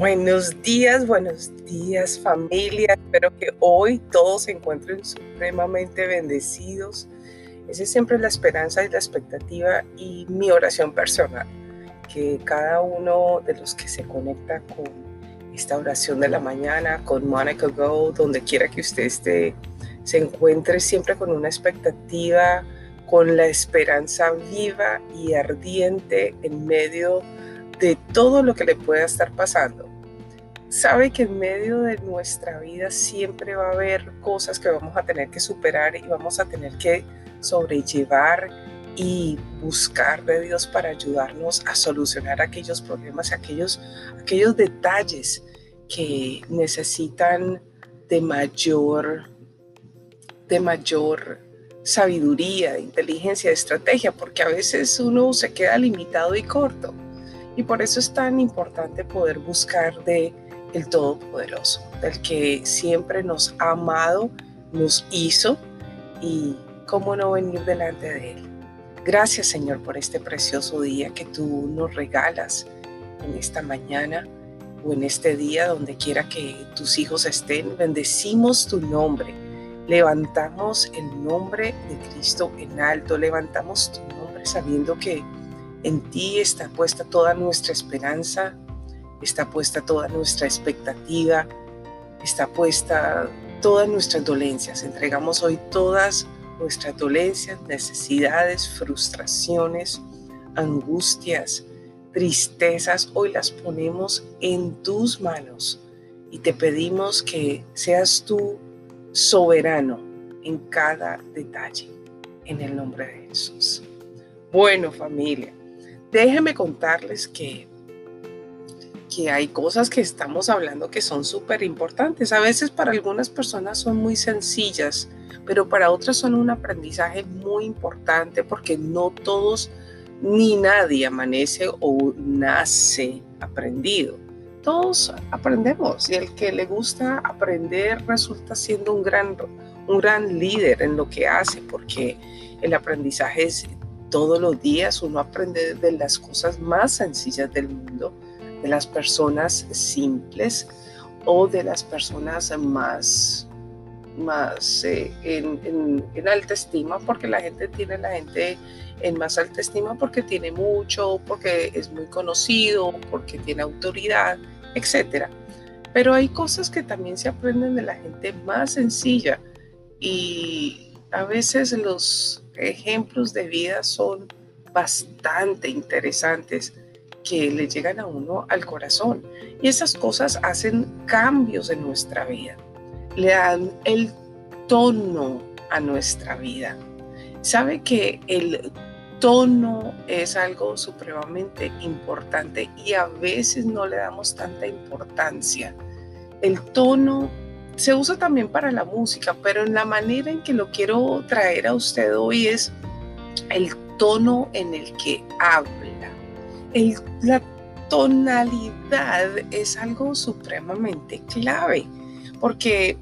Buenos días, buenos días familia. Espero que hoy todos se encuentren supremamente bendecidos. Esa es siempre la esperanza y la expectativa y mi oración personal. Que cada uno de los que se conecta con esta oración de la mañana, con Monica Go, donde quiera que usted esté, se encuentre siempre con una expectativa, con la esperanza viva y ardiente en medio de de todo lo que le pueda estar pasando. Sabe que en medio de nuestra vida siempre va a haber cosas que vamos a tener que superar y vamos a tener que sobrellevar y buscar de Dios para ayudarnos a solucionar aquellos problemas, aquellos, aquellos detalles que necesitan de mayor, de mayor sabiduría, inteligencia, estrategia, porque a veces uno se queda limitado y corto. Y por eso es tan importante poder buscar de el Todopoderoso, del que siempre nos ha amado, nos hizo y cómo no venir delante de Él. Gracias Señor por este precioso día que tú nos regalas en esta mañana o en este día, donde quiera que tus hijos estén. Bendecimos tu nombre. Levantamos el nombre de Cristo en alto. Levantamos tu nombre sabiendo que en ti está puesta toda nuestra esperanza, está puesta toda nuestra expectativa, está puesta todas nuestras dolencias. Entregamos hoy todas nuestras dolencias, necesidades, frustraciones, angustias, tristezas. Hoy las ponemos en tus manos y te pedimos que seas tú soberano en cada detalle. En el nombre de Jesús. Bueno familia, déjenme contarles que, que hay cosas que estamos hablando que son súper importantes. A veces para algunas personas son muy sencillas, pero para otras son un aprendizaje muy importante porque no todos ni nadie amanece o nace aprendido. Todos aprendemos y el que le gusta aprender resulta siendo un gran, un gran líder en lo que hace porque el aprendizaje es todos los días uno aprende de las cosas más sencillas del mundo, de las personas simples o de las personas más, más eh, en, en, alta estima, porque la gente tiene la gente en más alta estima porque tiene mucho, porque es muy conocido, porque tiene autoridad, etc. Pero hay cosas que también se aprenden de la gente más sencilla y a veces los ejemplos de vida son bastante interesantes que le llegan a uno al corazón. Y esas cosas hacen cambios en nuestra vida, le dan el tono a nuestra vida. Sabe que el tono es algo supremamente importante y a veces no le damos tanta importancia. El tono se usa también para la música, pero en la manera en que lo quiero traer a usted hoy es el tono en el que habla. la tonalidad es algo supremamente clave, porque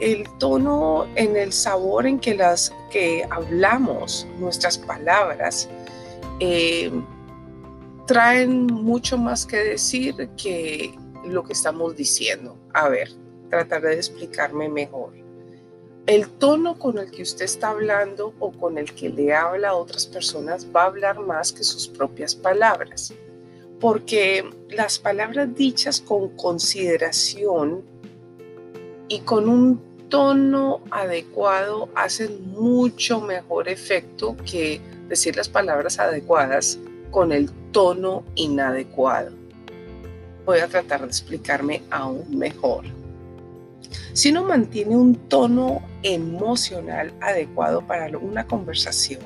el tono en el sabor en que las que hablamos, nuestras palabras, eh, traen mucho más que decir que lo que estamos diciendo. A ver, trataré de explicarme mejor. El tono con el que usted está hablando o con el que le habla a otras personas va a hablar más que sus propias palabras, porque las palabras dichas con consideración y con un tono adecuado hacen mucho mejor efecto que decir las palabras adecuadas con el tono inadecuado. Voy a tratar de explicarme aún mejor. Si uno mantiene un tono emocional adecuado para una conversación,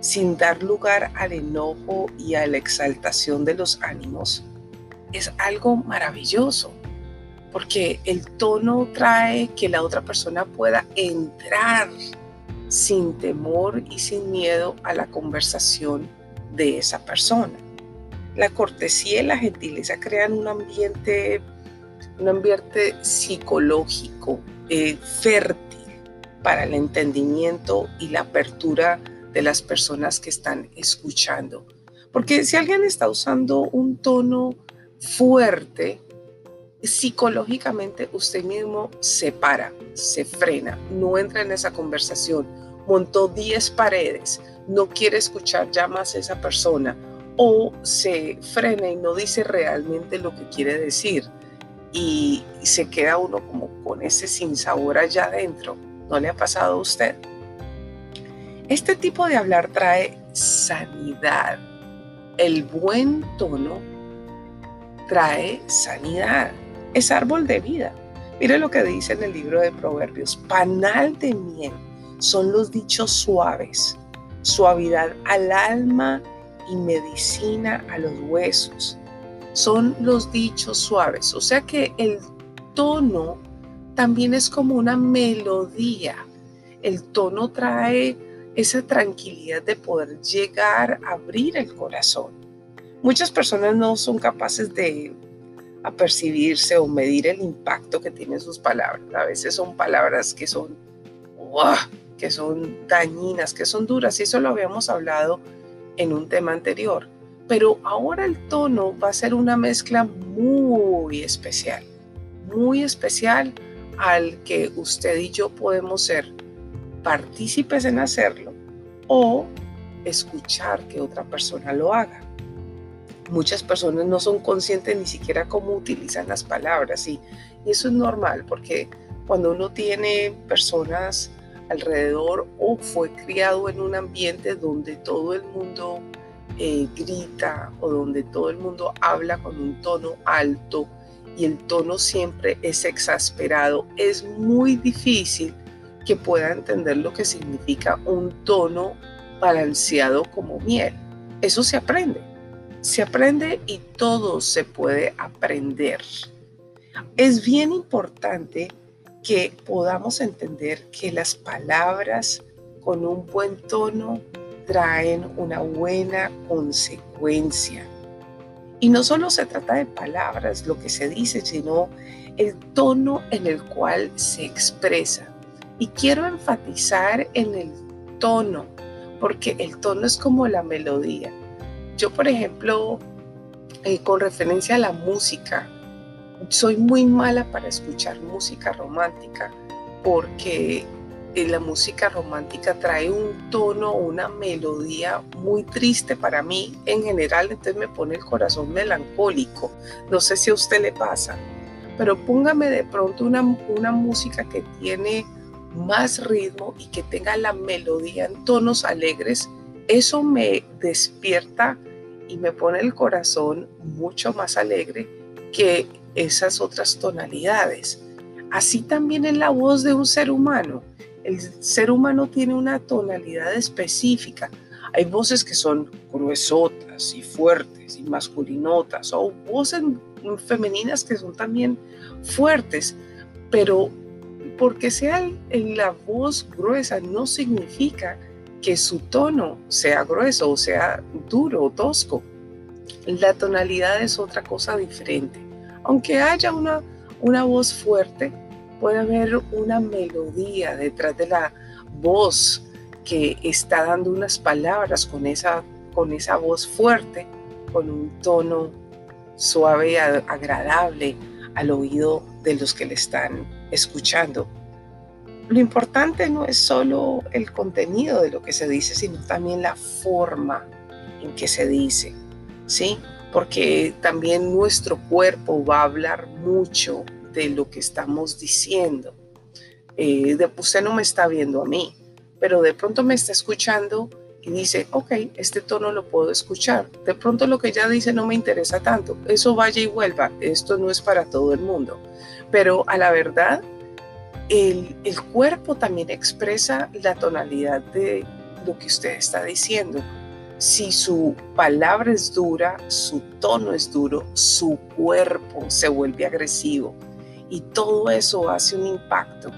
sin dar lugar al enojo y a la exaltación de los ánimos, es algo maravilloso, porque el tono trae que la otra persona pueda entrar sin temor y sin miedo a la conversación de esa persona. La cortesía y la gentileza crean un ambiente un ambiente psicológico eh, fértil para el entendimiento y la apertura de las personas que están escuchando. Porque si alguien está usando un tono fuerte, psicológicamente usted mismo se para, se frena, no entra en esa conversación, montó 10 paredes, no quiere escuchar ya más a esa persona o se frena y no dice realmente lo que quiere decir y se queda uno como con ese sinsabor allá adentro. ¿No le ha pasado a usted? Este tipo de hablar trae sanidad. El buen tono trae sanidad. Es árbol de vida. Mire lo que dice en el libro de Proverbios. Panal de miel son los dichos suaves, suavidad al alma y medicina a los huesos. Son los dichos suaves. O sea que el tono también es como una melodía. El tono trae esa tranquilidad de poder llegar a abrir el corazón. Muchas personas no son capaces de apercibirse o medir el impacto que tienen sus palabras. A veces son palabras que son, que son dañinas, que son duras, y eso lo habíamos hablado en un tema anterior. Pero ahora el tono va a ser una mezcla muy especial, muy especial al que usted y yo podemos ser partícipes en hacerlo o escuchar que otra persona lo haga. Muchas personas no son conscientes ni siquiera cómo utilizan las palabras y, eso es normal porque cuando uno tiene personas alrededor o fue criado en un ambiente donde todo el mundo eh, grita o donde todo el mundo habla con un tono alto y el tono siempre es exasperado, es muy difícil que pueda entender lo que significa un tono balanceado como miel. Eso se aprende. Se aprende y todo se puede aprender. Es bien importante que podamos entender que las palabras con un buen tono traen una buena consecuencia. Y no solo se trata de palabras, lo que se dice, sino el tono en el cual se expresa. Y quiero enfatizar en el tono, porque el tono es como la melodía. Yo, por ejemplo, eh, con referencia a la música, soy muy mala para escuchar música romántica, porque la música romántica trae un tono, una melodía muy triste para mí en general, entonces me pone el corazón melancólico. No sé si a usted le pasa, pero póngame de pronto una, una música que tiene más ritmo y que tenga la melodía en tonos alegres, eso me despierta y me pone el corazón mucho más alegre que esas otras tonalidades. Así también en la voz de un ser humano. El ser humano tiene una tonalidad específica. Hay voces que son gruesotas y fuertes y masculinotas, o voces femeninas que son también fuertes, pero porque sea la voz gruesa no significa que su tono sea grueso o sea duro o tosco. La tonalidad es otra cosa diferente. Aunque haya una, una voz fuerte, puede haber una melodía detrás de la voz que está dando unas palabras con esa, con esa voz fuerte, con un tono suave y agradable al oído de los que le están escuchando. Lo importante no es solo el contenido de lo que se dice, sino también la forma en que se dice, ¿sí? Porque también nuestro cuerpo va a hablar mucho de lo que estamos diciendo. Eh, de, usted no me está viendo a mí, pero de pronto me está escuchando y dice, ok, este tono lo puedo escuchar. De pronto lo que ella dice no me interesa tanto. Eso vaya y vuelva. Esto no es para todo el mundo. Pero a la verdad, el, el cuerpo también expresa la tonalidad de lo que usted está diciendo. Si su palabra es dura, su tono es duro, su cuerpo se vuelve agresivo y todo eso hace un impacto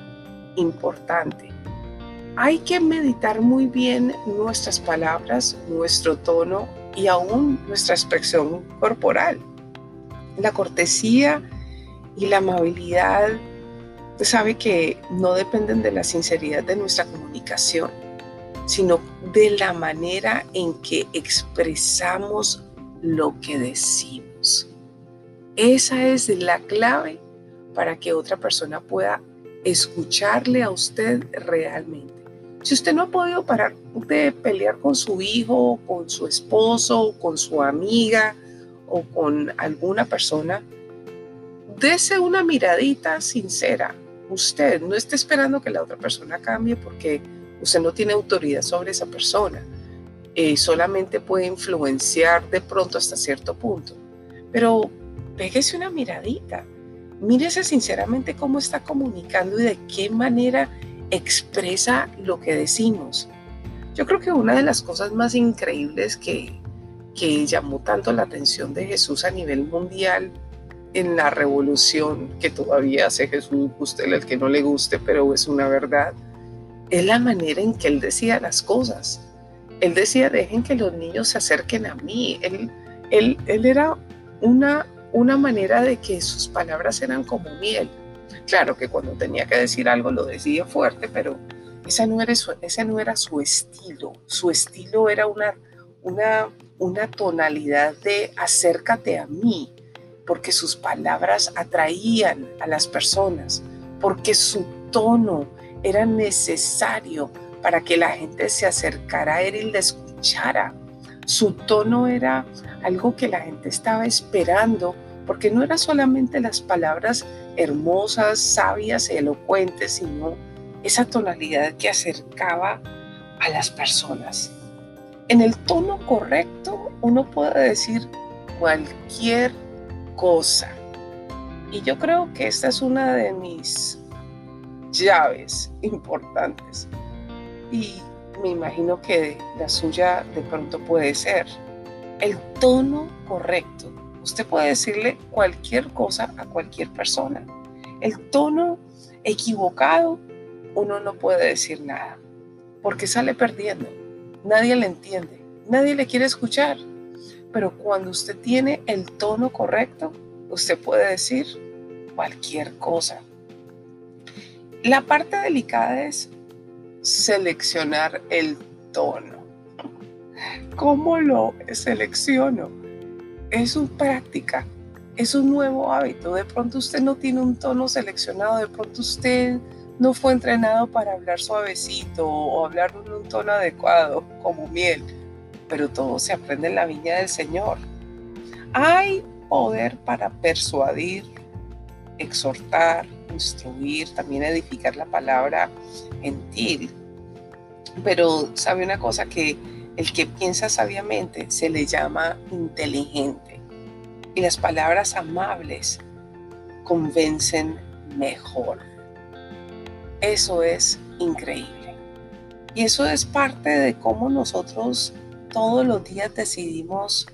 importante. Hay que meditar muy bien nuestras palabras, nuestro tono y aún nuestra expresión corporal. La cortesía y la amabilidad sabe que no dependen de la sinceridad de nuestra comunicación, sino de la manera en que expresamos lo que decimos. Esa es la clave para que otra persona pueda escucharle a usted realmente. Si usted no ha podido parar de pelear con su hijo, con su esposo, con su amiga o con alguna persona, dese una miradita sincera. Usted no esté esperando que la otra persona cambie porque usted no tiene autoridad sobre esa persona. Eh, solamente puede influenciar de pronto hasta cierto punto. Pero pégese una miradita. Mírese sinceramente cómo está comunicando y de qué manera expresa lo que decimos. Yo creo que una de las cosas más increíbles que, que llamó tanto la atención de Jesús a nivel mundial en la revolución que todavía hace Jesús, usted el que no le guste, pero es una verdad, es la manera en que él decía las cosas. Él decía, dejen que los niños se acerquen a mí. Él, él, él era una, una manera de que sus palabras eran como miel. Claro que cuando tenía que decir algo lo decía fuerte, pero ese no era su, ese no era su estilo. Su estilo era una, una, una tonalidad de acércate a mí, porque sus palabras atraían a las personas, porque su tono era necesario para que la gente se acercara a él y le escuchara. Su tono era algo que la gente estaba esperando, porque no era solamente las palabras hermosas, sabias, elocuentes, sino esa tonalidad que acercaba a las personas. En el tono correcto uno puede decir cualquier cosa. Y yo creo que esta es una de mis llaves importantes. Y me imagino que la suya de pronto puede ser el tono correcto. Usted puede decirle cualquier cosa a cualquier persona. El tono equivocado, uno no puede decir nada, porque sale perdiendo. Nadie le entiende, nadie le quiere escuchar. Pero cuando usted tiene el tono correcto, usted puede decir cualquier cosa. La parte delicada es seleccionar el tono. ¿Cómo lo selecciono? Es una práctica, es un nuevo hábito. De pronto usted no tiene un tono seleccionado, de pronto usted no fue entrenado para hablar suavecito o hablar en un tono adecuado, como miel pero todo se aprende en la viña del Señor. Hay poder para persuadir, exhortar, instruir, también edificar la palabra gentil. Pero sabe una cosa que el que piensa sabiamente se le llama inteligente y las palabras amables convencen mejor. Eso es increíble. Y eso es parte de cómo nosotros todos los días decidimos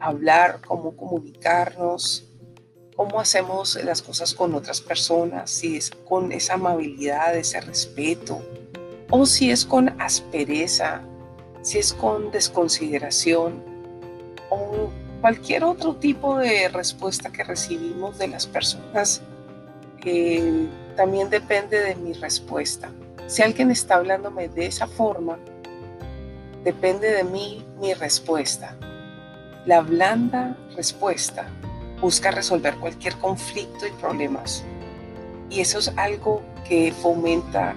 hablar, cómo comunicarnos, cómo hacemos las cosas con otras personas, si es con esa amabilidad, ese respeto, o si es con aspereza, si es con desconsideración, o cualquier otro tipo de respuesta que recibimos de las personas, eh, también depende de mi respuesta. Si alguien está hablándome de esa forma, Depende de mí mi respuesta. La blanda respuesta busca resolver cualquier conflicto y problemas. Y eso es algo que fomenta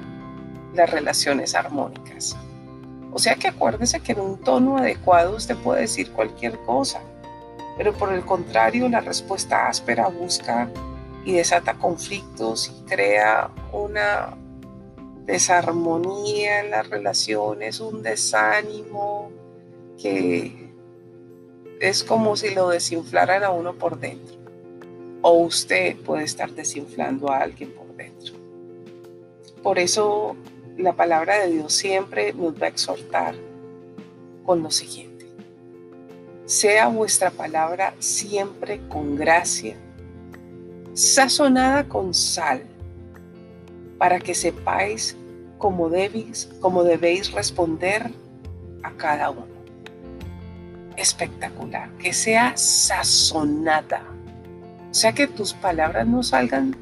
las relaciones armónicas. O sea que acuérdese que en un tono adecuado usted puede decir cualquier cosa, pero por el contrario la respuesta áspera busca y desata conflictos y crea una desarmonía en las relaciones, un desánimo que es como si lo desinflaran a uno por dentro. O usted puede estar desinflando a alguien por dentro. Por eso la palabra de Dios siempre nos va a exhortar con lo siguiente. Sea vuestra palabra siempre con gracia, sazonada con sal para que sepáis cómo debéis, debéis responder a cada uno. Espectacular, que sea sazonada. O sea, que tus palabras no salgan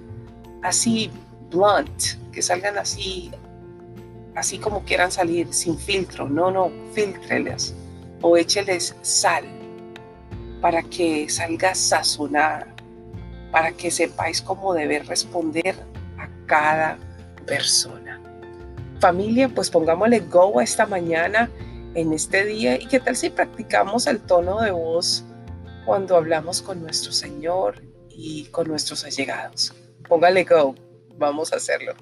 así blunt, que salgan así, así como quieran salir, sin filtro. No, no, filtrelas o écheles sal para que salga sazonada. para que sepáis cómo debe responder a cada persona. Familia, pues pongámosle go a esta mañana, en este día, y qué tal si practicamos el tono de voz cuando hablamos con nuestro Señor y con nuestros allegados. Póngale go, vamos a hacerlo.